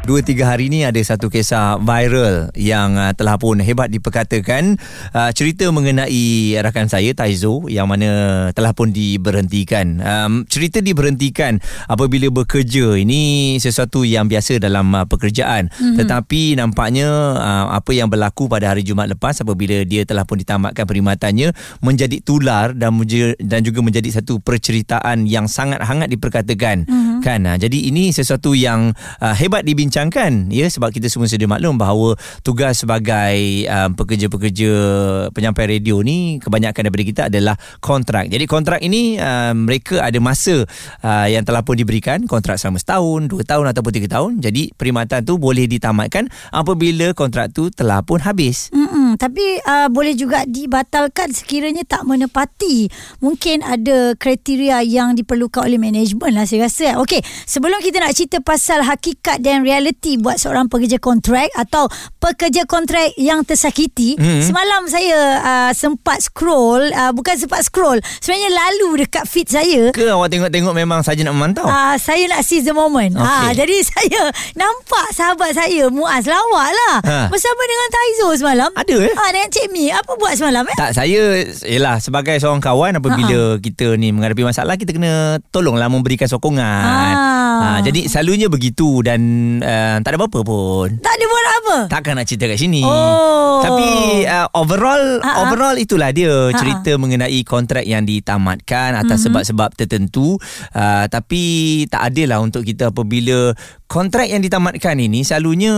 Dua tiga hari ni ada satu kisah viral yang uh, telah pun hebat diperkatakan uh, cerita mengenai rakan saya Taizo yang mana telah pun diberhentikan. Um, cerita diberhentikan apabila bekerja ini sesuatu yang biasa dalam uh, pekerjaan. Mm-hmm. Tetapi nampaknya uh, apa yang berlaku pada hari Jumaat lepas apabila dia telah pun ditamatkan perkhidmatannya menjadi tular dan dan juga menjadi satu perceritaan yang sangat hangat diperkatakan. Mm-hmm. Kan? Uh, jadi ini sesuatu yang uh, hebat dibincangkan ya sebab kita semua sedia maklum bahawa tugas sebagai um, pekerja-pekerja penyampai radio ni kebanyakan daripada kita adalah kontrak. Jadi kontrak ini um, mereka ada masa uh, yang telah pun diberikan kontrak selama setahun, dua tahun ataupun tiga tahun. Jadi perkhidmatan tu boleh ditamatkan apabila kontrak tu telah pun habis. Mm-mm, tapi uh, boleh juga dibatalkan sekiranya tak menepati. Mungkin ada kriteria yang diperlukan oleh management lah saya rasa. Okey, sebelum kita nak cerita pasal hakikat dan realiti buat seorang pekerja kontrak atau pekerja kontrak yang tersakiti. Mm-hmm. Semalam saya uh, sempat scroll, uh, bukan sempat scroll, sebenarnya lalu dekat feed saya. Ke awak tengok-tengok memang saja nak memantau? Uh, saya nak seize the moment. Okay. Uh, jadi saya nampak sahabat saya Muaz lawak lah. Ha. Bersama dengan Taizo semalam. Ada eh? Ha, dengan Cik Mi. Apa buat semalam eh? Tak, saya yelah sebagai seorang kawan apabila Ha-ha. kita ni menghadapi masalah kita kena tolonglah memberikan sokongan. Ha. Ha, jadi selalunya begitu dan uh, tak ada apa-apa pun. Tak ada buat apa? Takkan nak cerita kat sini. Oh. Tapi uh, overall Ha-ha. overall itulah dia Ha-ha. cerita mengenai kontrak yang ditamatkan atas mm-hmm. sebab-sebab tertentu. Uh, tapi tak adil lah untuk kita apabila kontrak yang ditamatkan ini selalunya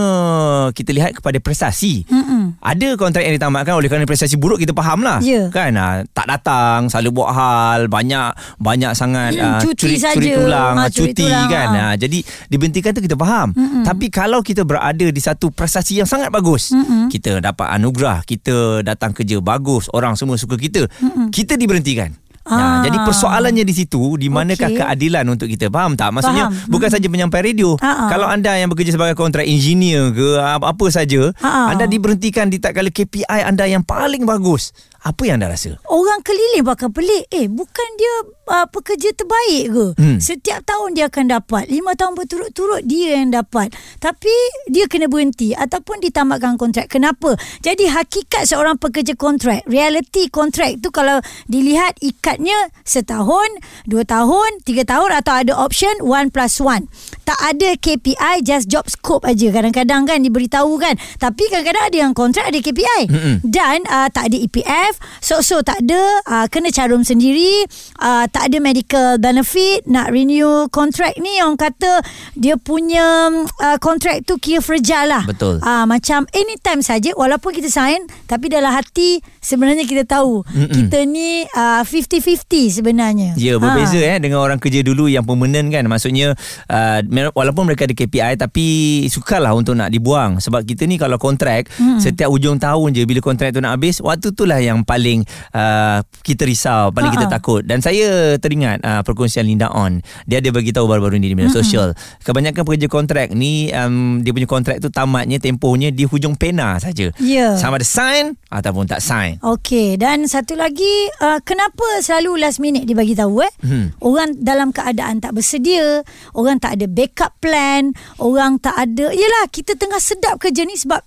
kita lihat kepada prestasi. Mm-mm. Ada kontrak yang ditamatkan oleh kerana prestasi buruk kita faham lah. Yeah. Kan uh, tak datang, selalu buat hal, banyak banyak sangat uh, cuti curi, curi tulang, ha, cuti tulang, kan. Ha. Uh, jadi dibentikan tu kita faham. Mm-mm. Tapi kalau kita berada di satu prestasi yang sangat bagus, Mm-mm. kita dapat anugerah, kita datang kerja bagus, orang semua suka kita, Mm-mm. kita diberhentikan. Ah. jadi persoalannya di situ di manakah okay. keadilan untuk kita faham tak maksudnya faham. bukan hmm. saja penyampai radio Ha-ha. kalau anda yang bekerja sebagai kontrak engineer ke apa-apa saja Ha-ha. anda diberhentikan di tak kala KPI anda yang paling bagus apa yang anda rasa? Orang keliling bakal pelik. Eh, bukan dia uh, pekerja terbaik ke? Hmm. Setiap tahun dia akan dapat. Lima tahun berturut-turut dia yang dapat. Tapi dia kena berhenti ataupun ditamatkan kontrak. Kenapa? Jadi hakikat seorang pekerja kontrak, reality kontrak tu kalau dilihat ikatnya setahun, dua tahun, tiga tahun atau ada option one plus one. Tak ada KPI, just job scope aja. Kadang-kadang kan diberitahu kan. Tapi kadang-kadang ada yang kontrak ada KPI. Hmm. Dan uh, tak ada EPF life so-so tak ada uh, kena carum sendiri. Uh, tak ada medical benefit. Nak renew contract ni orang kata dia punya uh, contract tu kira fragile lah. Betul. Uh, macam anytime saja walaupun kita sign tapi dalam hati sebenarnya kita tahu. Mm-mm. kita ni uh, 50-50 sebenarnya. Ya berbeza ha. eh dengan orang kerja dulu yang permanent kan? Maksudnya uh, walaupun mereka ada KPI tapi sukalah untuk nak dibuang. Sebab kita ni kalau kontrak mm. setiap hujung tahun je bila kontrak tu nak habis waktu tu lah yang paling uh, kita risau, paling uh-huh. kita takut. Dan saya teringat uh, perkongsian Linda On. Dia ada bagi tahu baru-baru ni di media uh-huh. sosial. Kebanyakan pekerja kontrak ni um, dia punya kontrak tu tamatnya tempohnya di hujung pena saja. Yeah. Sama ada sign ataupun tak sign. Okey, dan satu lagi uh, kenapa selalu last minute dia bagi tahu eh? Hmm. Orang dalam keadaan tak bersedia, orang tak ada backup plan, orang tak ada. Yalah, kita tengah sedap kerja ni sebab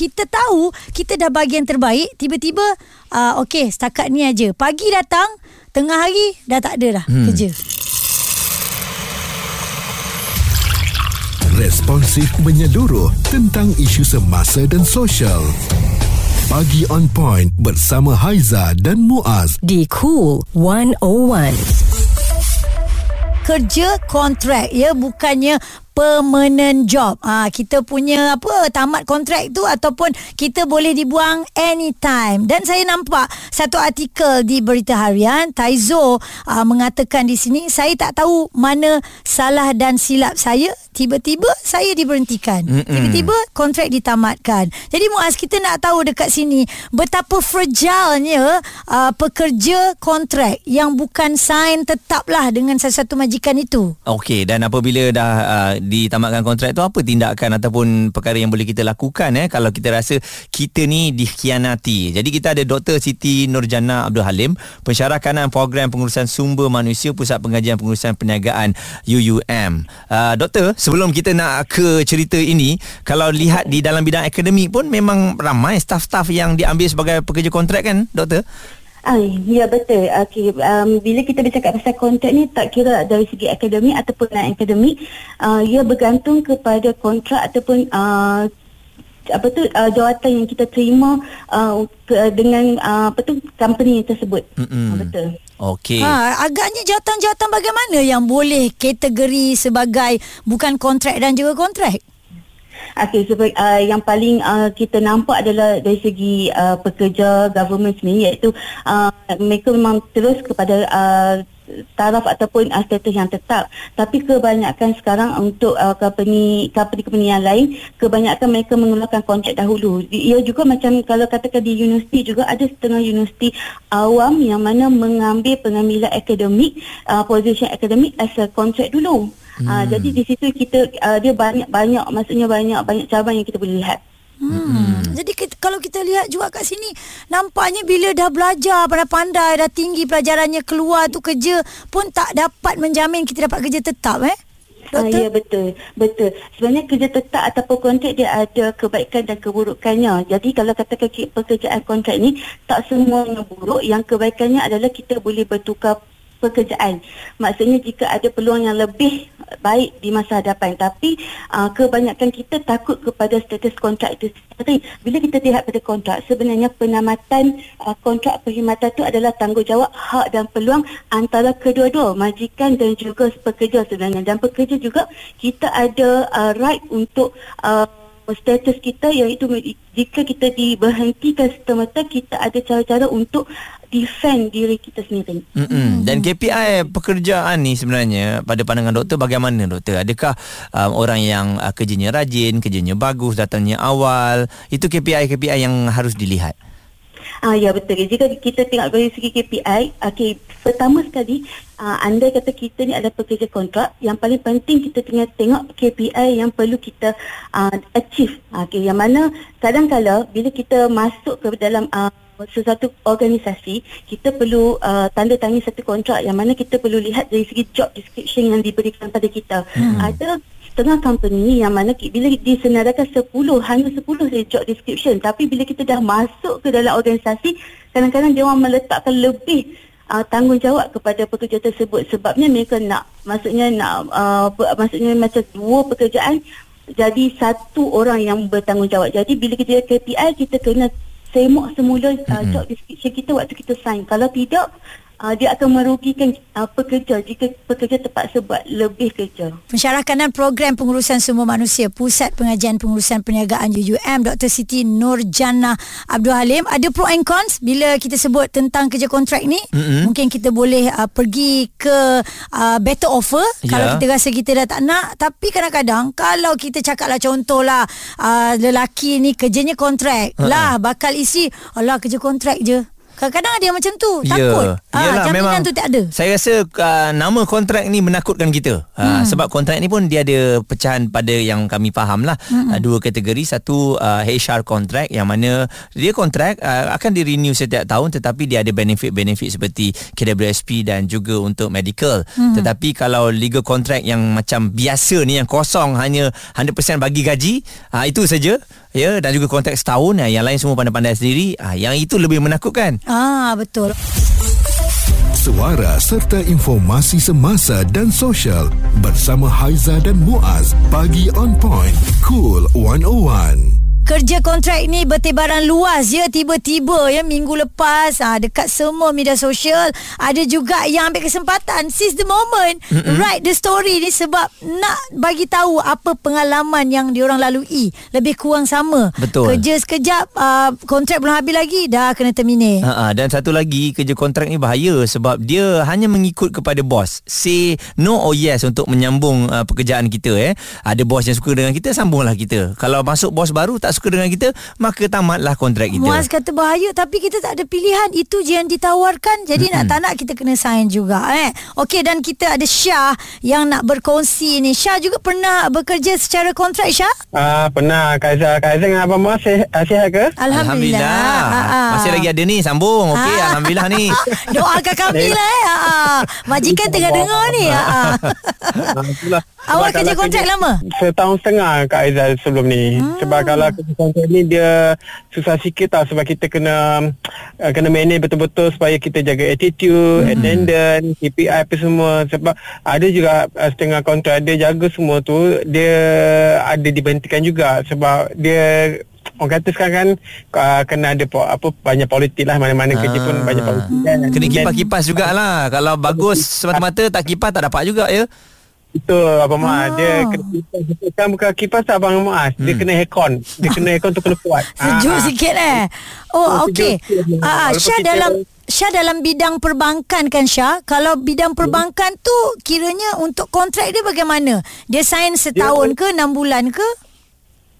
kita tahu kita dah bagian terbaik tiba-tiba uh, okey setakat ni aja. Pagi datang tengah hari dah tak ada dah hmm. kerja. Responsif menyeluruh tentang isu semasa dan sosial. Pagi on point bersama Haiza dan Muaz. Di Cool 101 kerja kontrak ya bukannya permanent job. Ha, kita punya apa tamat kontrak tu ataupun kita boleh dibuang anytime. Dan saya nampak satu artikel di Berita Harian Taizo uh, mengatakan di sini saya tak tahu mana salah dan silap saya tiba-tiba saya diberhentikan. Mm-mm. Tiba-tiba kontrak ditamatkan. Jadi Muaz kita nak tahu dekat sini betapa fragilenya uh, pekerja kontrak yang bukan sign tetaplah dengan sesuatu majikan itu. Okey dan apabila dah uh, ditamatkan kontrak tu apa tindakan ataupun perkara yang boleh kita lakukan eh kalau kita rasa kita ni dikhianati. Jadi kita ada Dr. Siti Nurjana Abdul Halim, pensyarah kanan program pengurusan sumber manusia Pusat Pengajian Pengurusan Perniagaan UUM. Uh, doktor, sebelum kita nak ke cerita ini, kalau lihat di dalam bidang akademik pun memang ramai staf-staf yang diambil sebagai pekerja kontrak kan, doktor? Ah, ya betul. Okay. Um, bila kita bercakap pasal kontrak ni tak kira dari segi akademik ataupun non akademik, uh, ia bergantung kepada kontrak ataupun uh, apa tu uh, jawatan yang kita terima uh, ke, dengan uh, apa tu company tersebut. Uh, betul. Okey. Ha, agaknya jawatan-jawatan bagaimana yang boleh kategori sebagai bukan kontrak dan juga kontrak? Okey, so, uh, yang paling uh, kita nampak adalah dari segi uh, pekerja government sendiri iaitu uh, mereka memang terus kepada uh, taraf ataupun uh, status yang tetap tapi kebanyakan sekarang untuk uh, company company-company yang lain kebanyakan mereka mengeluarkan kontrak dahulu ia juga macam kalau katakan di universiti juga ada setengah universiti awam yang mana mengambil pengambilan akademik uh, position akademik as a kontrak dulu Hmm. Uh, jadi di situ kita uh, dia banyak banyak maksudnya banyak banyak cabang yang kita boleh lihat. Hmm. hmm. Jadi kita, kalau kita lihat juga kat sini nampaknya bila dah belajar pandai-pandai dah tinggi pelajarannya keluar tu kerja pun tak dapat menjamin kita dapat kerja tetap eh. Ah, ya betul betul sebenarnya kerja tetap ataupun kontrak dia ada kebaikan dan keburukannya jadi kalau katakan pekerjaan kontrak ni tak semuanya buruk yang kebaikannya adalah kita boleh bertukar pekerjaan. Maksudnya jika ada peluang yang lebih baik di masa hadapan tapi uh, kebanyakan kita takut kepada status kontrak itu sendiri. Bila kita lihat pada kontrak sebenarnya penamatan uh, kontrak perkhidmatan itu adalah tanggungjawab hak dan peluang antara kedua-dua majikan dan juga pekerja sebenarnya dan pekerja juga kita ada uh, right untuk uh, status kita iaitu jika kita diberhentikan semata kita ada cara-cara untuk defend diri kita sendiri. Mm-mm. Dan KPI pekerjaan ni sebenarnya pada pandangan doktor bagaimana doktor? Adakah um, orang yang uh, kerjanya rajin, kerjanya bagus, datangnya awal, itu KPI-KPI yang harus dilihat? Ah ya betul. Jika kita tengok dari segi KPI, okey, pertama sekali uh, anda kata kita ni adalah pekerja kontrak, yang paling penting kita tengah tengok KPI yang perlu kita uh, achieve. Okey, yang mana kadang-kala bila kita masuk ke dalam uh, sesuatu organisasi kita perlu uh, tanda tangan satu kontrak yang mana kita perlu lihat dari segi job description yang diberikan pada kita hmm. ada setengah company yang mana bila disenaraikan 10 hanya 10 saja job description tapi bila kita dah masuk ke dalam organisasi kadang-kadang dia orang meletakkan lebih uh, tanggungjawab kepada pekerja tersebut sebabnya mereka nak maksudnya nak uh, maksudnya macam dua pekerjaan jadi satu orang yang bertanggungjawab. Jadi bila kita KPI kita kena semak semula uh, job description kita waktu kita sign. Kalau tidak, uh, dia akan merugikan uh, pekerja jika pekerja terpaksa buat lebih kerja. Pensyarah kanan program pengurusan semua manusia Pusat Pengajian Pengurusan Perniagaan UUM Dr. Siti Nurjana Abdul Halim ada pro and cons bila kita sebut tentang kerja kontrak ni mm-hmm. mungkin kita boleh uh, pergi ke uh, better offer yeah. kalau kita rasa kita dah tak nak tapi kadang-kadang kalau kita cakaplah contohlah uh, lelaki ni kerjanya kontrak uh-huh. lah bakal isi alah kerja kontrak je Kadang-kadang ada yang macam tu ya. Takut. Ha, Jaminan tu tak ada. Saya rasa uh, Nama kontrak ni menakutkan kita. Uh, Sebab kontrak ni pun Dia ada pecahan pada Yang kami faham lah. Hmm. uh, Dua kategori. Satu uh, HR kontrak Yang mana Dia kontrak uh, Akan di renew setiap tahun Tetapi dia ada benefit-benefit Seperti KWSP Dan juga untuk medical. Hmm. Tetapi kalau legal kontrak Yang macam biasa ni Yang kosong Hanya 100% bagi gaji uh, Itu saja ya dan juga konteks setahun ya, yang lain semua pandai-pandai sendiri. Ah yang itu lebih menakutkan. Ah betul. Suara serta informasi semasa dan sosial bersama Haiza dan Muaz. Bagi on point cool 101 Kerja kontrak ni bertebaran luas ya. Tiba-tiba ya minggu lepas ha, dekat semua media sosial ada juga yang ambil kesempatan. Seize the moment Mm-mm. write the story ni sebab nak bagi tahu apa pengalaman yang diorang lalui. Lebih kurang sama. Betul. Kerja sekejap uh, kontrak belum habis lagi dah kena terminate Ha-ha, dan satu lagi kerja kontrak ni bahaya sebab dia hanya mengikut kepada bos. Say no or yes untuk menyambung uh, pekerjaan kita eh. Ada bos yang suka dengan kita sambunglah kita. Kalau masuk bos baru tak tak suka dengan kita maka tamatlah kontrak kita Muaz kata bahaya tapi kita tak ada pilihan itu je yang ditawarkan jadi mm-hmm. nak tak nak kita kena sign juga eh okey dan kita ada Syah yang nak berkongsi ni Syah juga pernah bekerja secara kontrak Syah Ah pernah Kaiza Kaiza dengan Abang Mas sihat, sihat ke? Alhamdulillah, Alhamdulillah. Masih lagi ada ni sambung okey Ah. alhamdulillah ni doakan kami lah eh ha, ha. majikan tengah dengar ni ha. Ah, itulah. Awak kerja kontrak lama? Setahun setengah Kak Aizal sebelum ni hmm. Sebab kalau kerja kontrak ni Dia susah sikit tau Sebab kita kena uh, Kena manage betul-betul Supaya kita jaga attitude hmm. Attendance KPI apa semua. Sebab ada juga uh, Setengah kontrak Dia jaga semua tu Dia ada diberhentikan juga. Sebab dia Orang kata sekarang kan uh, Kena ada po, apa banyak politik lah. Mana-mana kerja pun Ah. banyak politik kan. Kena kipas-kipas jugalah. Kalau bagus semata-mata tak kipas tak dapat juga ya Betul Abang Mak Ah. Dia kena kipas Bukan, bukan kipas tak Abang Mak Dia kena aircon Dia kena aircon tu kena kuat Sejuk Ah. sikit eh. Oh, Oh, okey. Ah, ah, Syah kita- dalam Syah dalam bidang perbankan kan Syah? Kalau bidang perbankan tu kiranya untuk kontrak dia bagaimana? Dia sign setahun ke enam bulan ke?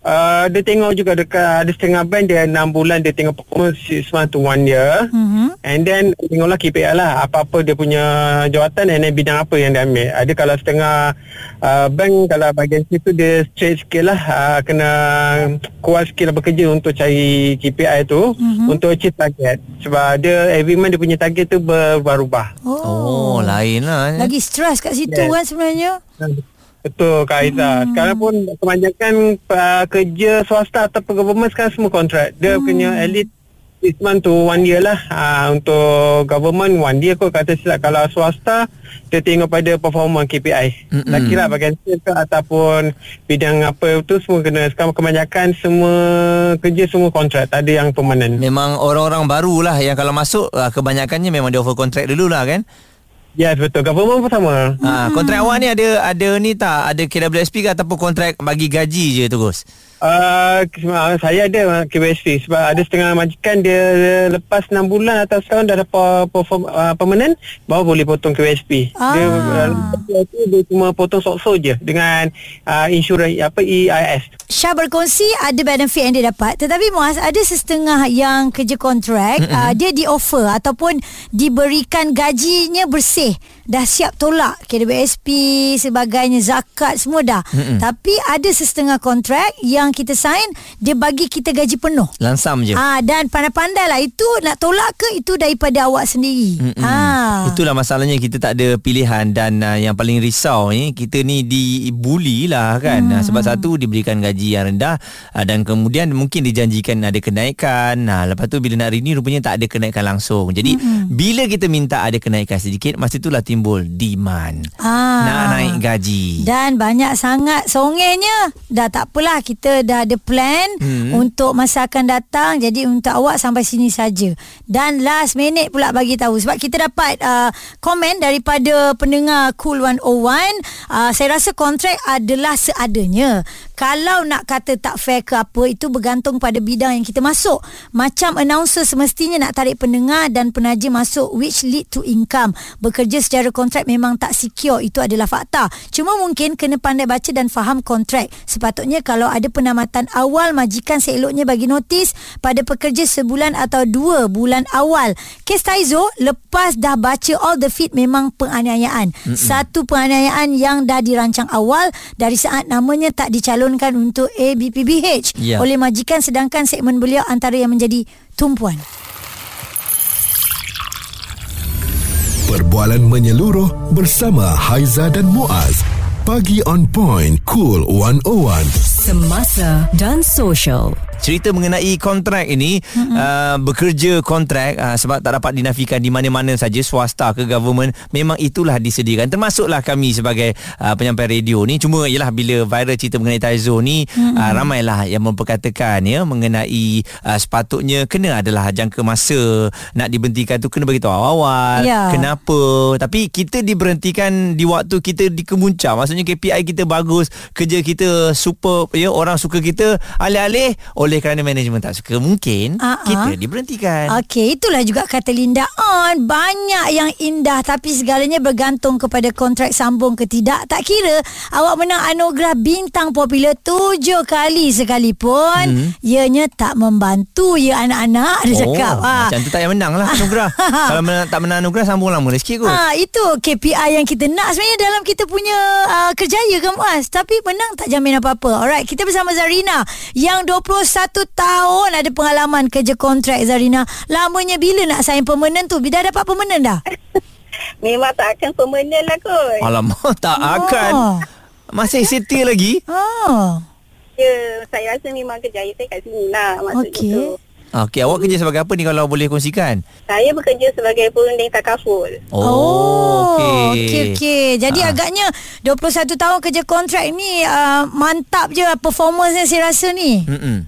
Uh, dia tengok juga dekat ada setengah bank dia 6 bulan dia tengok performance 6 months to 1 year Mhm. and then tengoklah KPI lah apa-apa dia punya jawatan and then bidang apa yang dia ambil ada kalau setengah uh, bank kalau bahagian situ dia straight sikit lah uh, kena kuat sikit lah bekerja untuk cari KPI tu mm-hmm. untuk achieve target sebab dia every month dia punya target tu berubah-ubah oh, lain lah Lagi stres kat situ Yes. kan sebenarnya. Betul Kak Aiza. Hmm. Sekarang pun kebanyakan uh, kerja swasta ataupun government sekarang semua kontrak. Dia hmm. punya least six month to one year lah. Uh, untuk government one year kot kata silap. Kalau swasta dia tengok pada performa KPI. Mm-mm. Tak kira bahagian sales ke ataupun bidang apa tu semua kena. Sekarang kebanyakan semua kerja semua kontrak. Tak ada yang permanent. Memang orang-orang baru lah yang kalau masuk ah, kebanyakannya memang dia offer kontrak dulu lah kan. Yes betul. Government pun sama. Ha, kontrak awak ni ada ada ni tak ada KWSP ke ataupun kontrak bagi gaji je terus? Uh, saya ada KBSP sebab ada setengah majikan dia lepas 6 bulan atau setahun dah dapat perform, uh, permanent baru boleh potong KBSP. Ah. Dia uh, tu dia cuma potong sok-sok je dengan uh, insurans apa EIS. Syah berkongsi ada benefit yang dia dapat tetapi Muaz ada setengah yang kerja kontrak mm-hmm. uh, dia di offer ataupun diberikan gajinya bersih dah siap tolak KWSP sebagainya zakat semua dah mm-hmm. tapi ada setengah kontrak yang kita sign dia bagi kita gaji penuh Lansam je. Ah dan pandai-pandai lah itu nak tolak ke itu daripada awak sendiri. Mm-mm. Ah. Itulah masalahnya kita tak ada pilihan dan uh, yang paling risau ni kita ni dibuli lah kan hmm. sebab satu diberikan gaji yang rendah uh, dan kemudian mungkin dijanjikan ada kenaikan nah lepas tu bila nak renew rupanya tak ada kenaikan langsung jadi hmm. bila kita minta ada kenaikan sedikit masa itulah timbul demand. Ah. nak naik gaji. Dan banyak sangat songenya Dah tak apalah Kita dah ada plan hmm. Untuk masa akan datang. Jadi untuk awak sampai sini saja. Dan last minute pula bagi tahu. Sebab kita dapat uh, Komen daripada Pendengar Cool 101 uh, Saya rasa kontrak adalah seadanya Kalau nak kata tak fair ke apa Itu bergantung pada bidang yang kita masuk. Macam announcer semestinya Nak tarik pendengar Dan penaja masuk Which lead to income. Bekerja secara kontrak Memang tak secure Itu adalah fakta. Cuma mungkin Kena pandai baca dan faham kontrak. Sepatutnya kalau ada penamatan awal Majikan seeloknya bagi notis Pada pekerja sebulan atau dua bulan awal. Kes Taizo Lepas dah baca all the fit Memang penganiayaan. Mm-mm. Satu penganiayaan yang dah dirancang awal Dari saat namanya tak dicalonkan untuk ABPBH Ya. Oleh majikan Sedangkan segmen beliau Antara yang menjadi tumpuan Perbualan menyeluruh bersama Haiza dan Muaz. Pagi on point, cool 101. Semasa dan social. Cerita mengenai kontrak ini mm-hmm. uh, bekerja kontrak uh, sebab tak dapat dinafikan di mana-mana saja swasta ke government memang itulah disediakan termasuklah kami sebagai uh, penyampai radio ni cuma ialah bila viral cerita mengenai Taizo ni mm-hmm. uh, ramailah yang memperkatakan ya mengenai uh, sepatutnya kena adalah jangka masa nak diberhentikan tu kena beritahu awal-awal Ya. kenapa tapi kita diberhentikan di waktu kita dikemuncah maksudnya KPI kita bagus kerja kita super ya orang suka kita alih-alih oleh oleh kerana manajemen tak suka mungkin ah. kita diberhentikan. Okey, itulah juga kata Linda On. Banyak yang indah tapi segalanya bergantung kepada kontrak sambung ke tidak. Tak kira awak menang anugerah bintang popular tujuh kali sekalipun. Hmm. Ianya tak membantu ya anak-anak. Dia cakap. Ah. Macam tu tak payah menang lah anugerah. Kalau menang, tak menang anugerah sambung lama sikit kot. Ah itu KPI yang kita nak sebenarnya dalam kita punya uh, kerjaya kan Muaz. Tapi menang tak jamin apa-apa. Alright, kita bersama Zarina yang 21 tahun ada pengalaman kerja kontrak Zarina. Lamanya bila nak sign permanent tu? Dah dapat permanent dah? Memang tak akan permanent lah kot. Alamak tak Oh. akan. Masih setia lagi. Oh. Ya, saya rasa memang kerjaya saya kat sini lah maksudnya Okey. tu. Okey, awak kerja sebagai apa ni kalau boleh kongsikan? Saya bekerja sebagai perunding takaful. Oh, okey. okey okey. Jadi Ah. agaknya 21 tahun kerja kontrak ni uh, mantap je performance saya rasa ni. Mm-mm.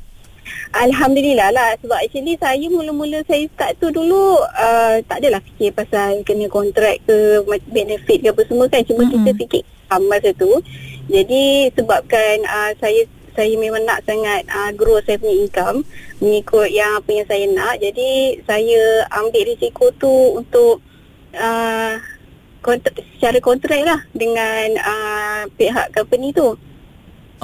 Alhamdulillah lah sebab actually saya mula-mula saya start tu dulu uh, tak adalah fikir pasal kena kontrak ke benefit ke apa semua kan cuma mm-hmm. kita fikir um, masa tu. Jadi sebabkan uh, saya saya memang nak sangat uh, grow saya punya income mengikut yang apa yang saya nak. Jadi saya ambil risiko tu untuk uh, kontrak, secara kontrak lah dengan uh, pihak company tu.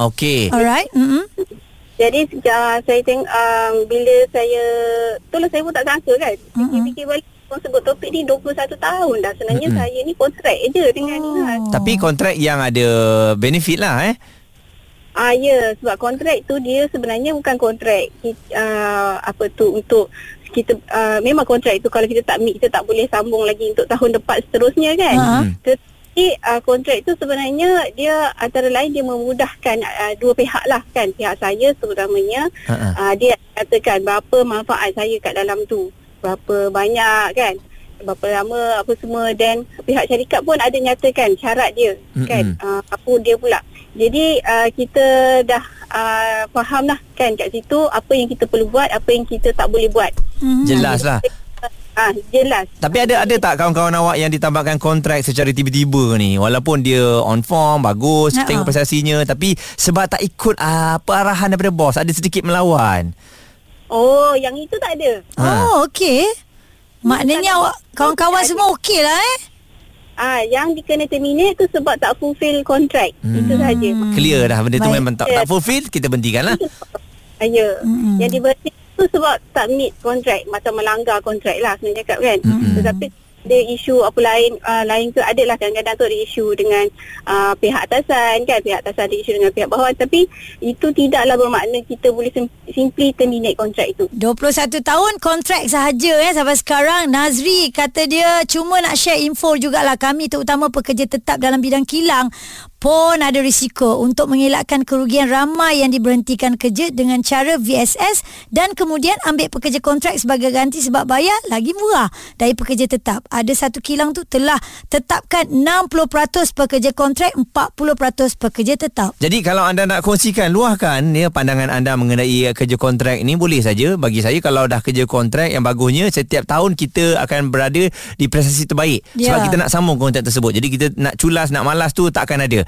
Okey. Alright. Mm-hmm. Jadi uh, saya tengok um, bila saya itulah saya pun tak sangka kan. Fikir-fikir balik orang sebut topik ni 21 tahun dah. Sebenarnya Mm-mm. saya ni kontrak je dengan ni lah. Tapi kontrak yang ada benefit lah eh. Ah ya, sebab kontrak tu dia sebenarnya bukan kontrak uh, apa tu untuk kita uh, memang kontrak itu kalau kita tak meet kita tak boleh sambung lagi untuk tahun depan seterusnya kan. Ha. Tetapi uh, kontrak itu sebenarnya dia antara lain dia memudahkan uh, dua pihak lah kan. Pihak saya terutamanya uh, dia katakan berapa manfaat saya kat dalam tu. Berapa banyak kan. Berapa lama apa semua dan pihak syarikat pun ada nyatakan syarat dia kan. Uh, apa dia pula. Jadi uh, kita dah uh, faham lah kan kat situ apa yang kita perlu buat, apa yang kita tak boleh buat. Jelas lah. Ah jelas. Tapi ada ada tak kawan-kawan awak yang ditambahkan kontrak secara tiba-tiba ni walaupun dia on form bagus Ha-ha. tengok prestasinya tapi sebab tak ikut uh, apa arahan daripada bos ada sedikit melawan. Oh, yang itu tak ada. Ha. Oh, okey. Maknanya awak kawan-kawan semua okey lah eh? Ah, yang dikena terminate tu sebab tak fulfill kontrak. Hmm. Itu saja. Clear dah benda tu Baik. memang tak, tak fulfill kita berhentikan lah. Ah, ya. Mm-hmm. Yang diberhenti tu sebab tak meet kontrak macam melanggar kontrak lah sebenarnya cakap kan. Mm-hmm. Tetapi ada isu apa lain uh, lain tu adalah kadang-kadang tu ada isu dengan uh, pihak atasan kan. Pihak atasan ada isu dengan pihak bawahan tapi itu tidaklah bermakna kita boleh sim- simply terminate kontrak itu. 21 tahun kontrak sahaja eh sampai sekarang. Nazri kata dia cuma nak share info jugalah. Kami terutama pekerja tetap dalam bidang kilang pun ada risiko untuk mengelakkan kerugian ramai yang diberhentikan kerja dengan cara VSS dan kemudian ambil pekerja kontrak sebagai ganti sebab bayar lagi murah dari pekerja tetap. Ada satu kilang tu telah tetapkan 60% pekerja kontrak, 40% pekerja tetap. Jadi kalau anda nak kongsikan luahkan ya pandangan anda mengenai uh, kerja kontrak ni boleh saja bagi saya kalau dah kerja kontrak yang bagusnya setiap tahun kita akan berada di prestasi terbaik Ya. sebab kita nak sambung kontrak tersebut. Jadi kita nak culas nak malas tu tak akan ada.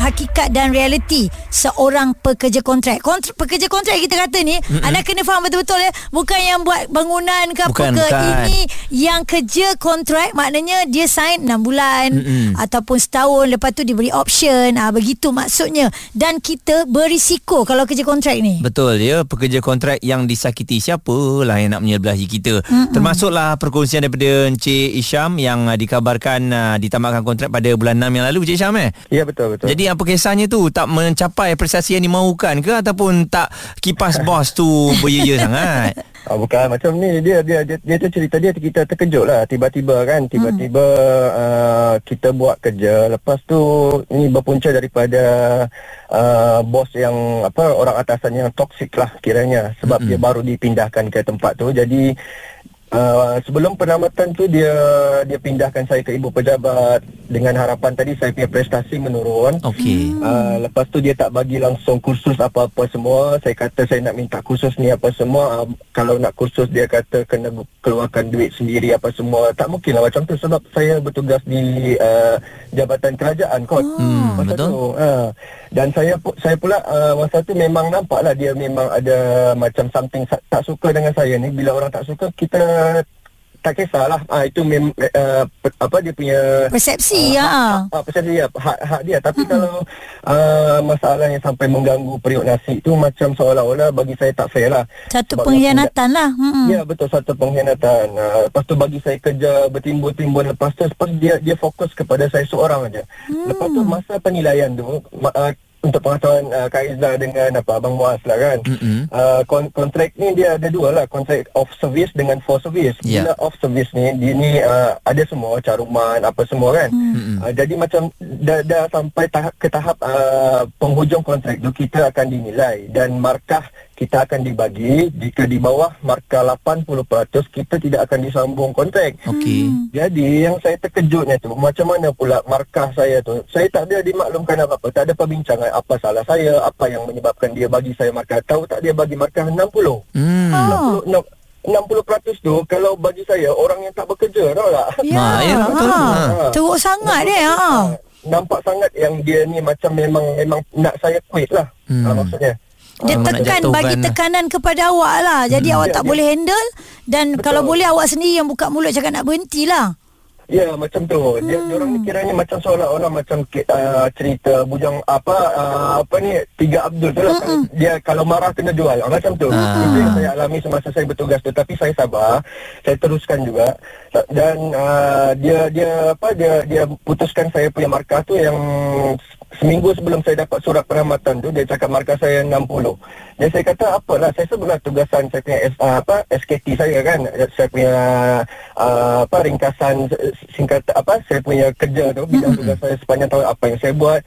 Hakikat dan realiti seorang pekerja kontrak. kontrak pekerja kontrak kita kata ni, Mm-mm. anda kena faham betul-betul ya, bukan yang buat bangunan ke apa Bukan, ke. bukan. Ini yang kerja kontrak maknanya dia sign 6 bulan Mm-mm. ataupun setahun lepas tu diberi option. Ah begitu maksudnya. Dan kita berisiko kalau kerja kontrak ni. Betul ya pekerja kontrak yang disakiti siapalah yang nak menyebelahi kita. Mm-mm. Termasuklah perkongsian daripada Encik Isyam yang uh, dikabarkan uh, ditamatkan kontrak pada bulan 6 yang lalu Encik Isyam eh. Ya betul betul. Jadi apa kisahnya tu tak mencapai prestasi yang dimahukan ke ataupun tak kipas bos tu beria sangat? Ah, bukan. Macam ni dia dia dia, dia tu cerita dia kita terkejut lah. Tiba-tiba kan tiba-tiba uh, kita buat kerja. Lepas tu ini berpunca daripada uh, bos yang apa orang atasan yang toksik lah kiranya. Sebab Mm-mm. dia baru dipindahkan ke tempat tu. Jadi Uh, sebelum penamatan tu dia dia pindahkan saya ke ibu pejabat dengan harapan tadi saya punya prestasi menurun. Okey. Uh, lepas tu dia tak bagi langsung kursus apa-apa semua. Saya kata saya nak minta kursus ni apa semua. Uh, kalau nak kursus dia kata kena keluarkan duit sendiri apa semua. Tak mungkin lah macam tu sebab saya bertugas di uh, jabatan kerajaan kot. Hmm, masa betul. Tu, uh, dan saya saya pula uh, masa tu memang nampak lah dia memang ada macam something tak suka dengan saya ni. Bila orang tak suka kita tak kisahlah ah itu mem, uh, pe- apa dia punya Persepsi ya. hak, hak, persepsi dia hak hak dia tapi kalau uh, masalah yang sampai mengganggu periuk nasi tu macam seolah-olah bagi saya tak fair lah Satu Sebab pengkhianatan lah. Mm-mm. Ya betul satu pengkhianatan. Uh, lepas tu bagi saya kerja bertimbun-timbun lepas tu lepas dia dia fokus kepada saya seorang aja. Hmm. Lepas tu masa penilaian tu uh, untuk pengetahuan uh, Kak Izzah dengan apa Abang Muaz lah kan. Mm-mm. Uh, kon- kontrak ni dia ada dua lah kontrak off service dengan for service. Ya. Bila off service ni dia ni uh, ada semua caruman apa semua kan. Mm-mm. Uh, jadi macam dah, dah sampai tahap ke tahap uh, penghujung kontrak tu kita akan dinilai dan markah kita akan dibagi jika di bawah markah 80% kita tidak akan disambung kontrak. Okey. Jadi yang saya terkejutnya tu macam mana pula markah saya tu saya tak ada dimaklumkan apa-apa tak ada perbincangan apa salah saya apa yang menyebabkan dia bagi saya markah tahu tak dia bagi markah 60 Hmm. Oh. 60 60% tu kalau bagi saya orang yang tak bekerja tahu tak Ya. Ha, ya, betul. Ha. Ha. Teruk sangat dia. Ha. nampak sangat yang dia ni macam memang memang nak saya quit lah Hmm. hmm. maksudnya Dia tekan bagi lah. tekanan kepada awak lah. Jadi awak Ya, tak dia- boleh handle dan Betul. kalau boleh awak sendiri yang buka mulut cakap nak berhenti lah. Ya macam tu. Dia hmm. orang ni kiranya macam seolah-olah macam uh, cerita bujang apa uh, apa ni Tiga Abdul tu lah. Hmm. Dia kalau marah kena jual. Ah, macam tu. Ah. Itu yang saya alami semasa saya bertugas tu tapi saya sabar. Saya teruskan juga dan uh, dia dia apa dia dia putuskan saya punya markah tu yang seminggu sebelum saya dapat surat perkhidmatan tu dia cakap markah saya 60. Dan saya kata apalah saya sebutlah tugasan saya punya S, uh, apa SKT saya kan? Saya punya uh, apa ringkasan singkat apa saya punya kerja tu bidang tugas saya sepanjang tahun apa yang saya buat.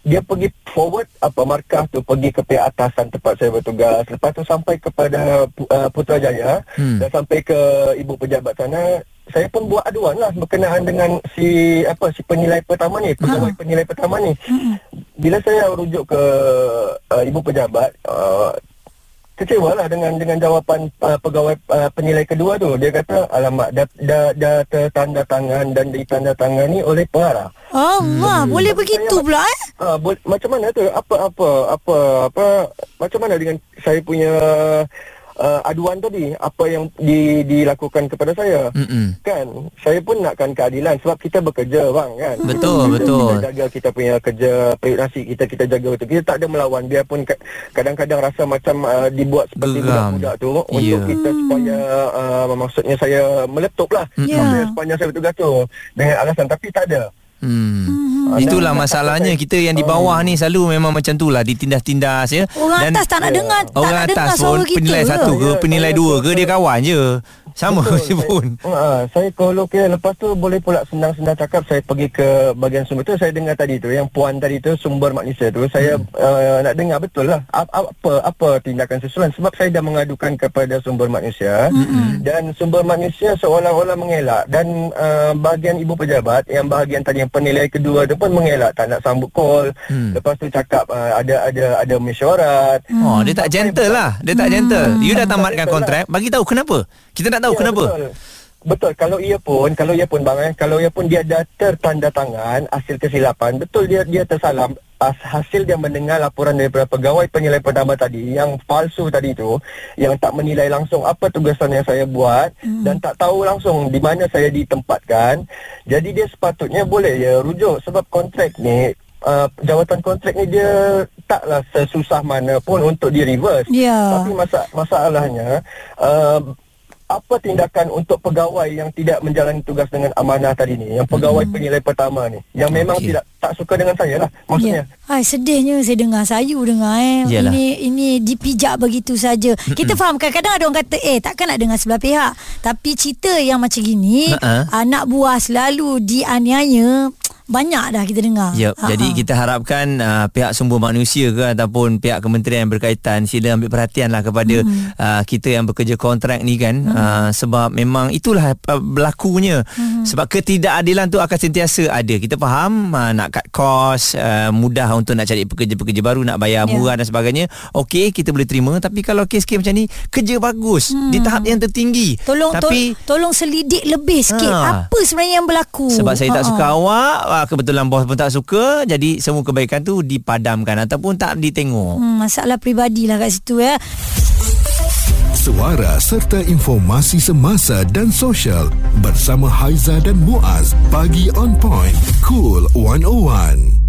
Dia pergi forward apa markah tu pergi ke pihak atasan tempat saya bertugas. Lepas tu sampai kepada uh, Putrajaya. Hmm. dan sampai ke ibu pejabat sana saya pun buat aduan lah berkenaan dengan si apa si penilai pertama ni pegawai penilai pertama ni bila saya rujuk ke uh, ibu pejabat uh, kecewa lah dengan dengan jawapan uh, pegawai uh, penilai kedua tu dia kata alamak dah dah, dah tertanda tangan dan ditandatangani oleh pengarah Allah, Hmm. boleh begitu Saya- pula eh? Ah, bo- macam mana tu? Apa apa apa apa macam mana dengan saya punya uh, aduan tadi? Apa yang di, dilakukan kepada saya? Mm-mm. Kan, saya pun nakkan keadilan sebab kita bekerja bang kan. Betul, kita, betul. Kita jaga kita punya kerja nasi kita kita jaga betul. Kita tak ada melawan biarpun ka- kadang-kadang rasa macam uh, dibuat seperti Geram. budak-budak tu Ya. untuk kita supaya uh, maksudnya saya meletup lah Ya. maksudnya sepanjang saya bertugas tu dengan alasan tapi tak ada. Hmm. Itulah masalahnya. kita yang di bawah ni selalu memang macam tu lah. Ditindas-tindas ya. Orang atas tak nak dengar, tak Orang nak atas dengar suara kita. penilai satu ke Ya, penilai saya dua ke dia kawan je. Sama pun. Saya, uh, saya kalau okay, lepas tu boleh pula senang-senang cakap saya pergi ke bahagian sumber tu saya dengar tadi tu yang puan tadi tu sumber manusia tu saya hmm. uh, nak dengar betul lah A- apa apa tindakan susulan sebab saya dah mengadukan kepada sumber manusia hmm. dan sumber manusia seolah-olah mengelak dan uh, bahagian ibu pejabat yang bahagian tadi yang penilai kedua tu pun mengelak tak nak sambut call Hmm. lepas tu cakap uh, ada ada ada mesyuarat Oh, dia tak gentle lah. Dia tak gentle. You dah tamatkan Betul kontrak, bagi tahu kenapa. Kita nak tahu Ya, kenapa. Betul. Betul kalau ia pun kalau ia pun bang eh kalau ia pun dia dah tertanda tangan hasil kesilapan betul dia dia tersalah as, hasil dia mendengar laporan daripada pegawai penilai pertama tadi yang palsu tadi tu yang tak menilai langsung apa tugasan yang saya buat hmm. dan tak tahu langsung di mana saya ditempatkan jadi dia sepatutnya boleh ya rujuk sebab kontrak ni Uh, jawatan kontrak ni dia taklah sesusah mana pun untuk di reverse. Ya. Tapi masa masalahnya uh, apa tindakan untuk pegawai yang tidak menjalani tugas dengan amanah tadi ni yang pegawai hmm. penilai pertama ni yang memang Okey. tidak tak suka dengan saya lah maksudnya Ya. Hai, sedihnya saya dengar sayu dengar eh. Yalah. Ini ini dipijak begitu saja. Kita faham kadang-kadang ada orang kata eh takkan nak dengar sebelah pihak. Tapi cerita yang macam gini Ha-ha. anak buah selalu dianiaya banyak dah kita dengar. Yep. Ha, Jadi ha. kita harapkan uh, pihak sumber manusia ke ataupun pihak kementerian yang berkaitan sila ambil perhatian lah kepada hmm. uh, kita yang bekerja kontrak ni kan hmm. uh, sebab memang itulah uh, berlakunya hmm. sebab ketidakadilan tu akan sentiasa ada. Kita faham uh, nak cut cost uh, mudah untuk nak cari pekerja-pekerja baru nak bayar Ya. murah dan sebagainya. Okey kita boleh terima tapi kalau kes-kes macam ni kerja bagus hmm. di tahap yang tertinggi. Tolong tapi to, tolong selidik lebih sikit Ha. apa sebenarnya yang berlaku. sebab saya tak Ha, ha. suka awak ah, Kebetulan bos pun tak suka Jadi semua kebaikan tu Dipadamkan Ataupun tak ditengok Hmm, masalah peribadi lah kat situ ya. Suara serta informasi semasa dan sosial bersama Haiza dan Muaz. Pagi on point. Cool 101.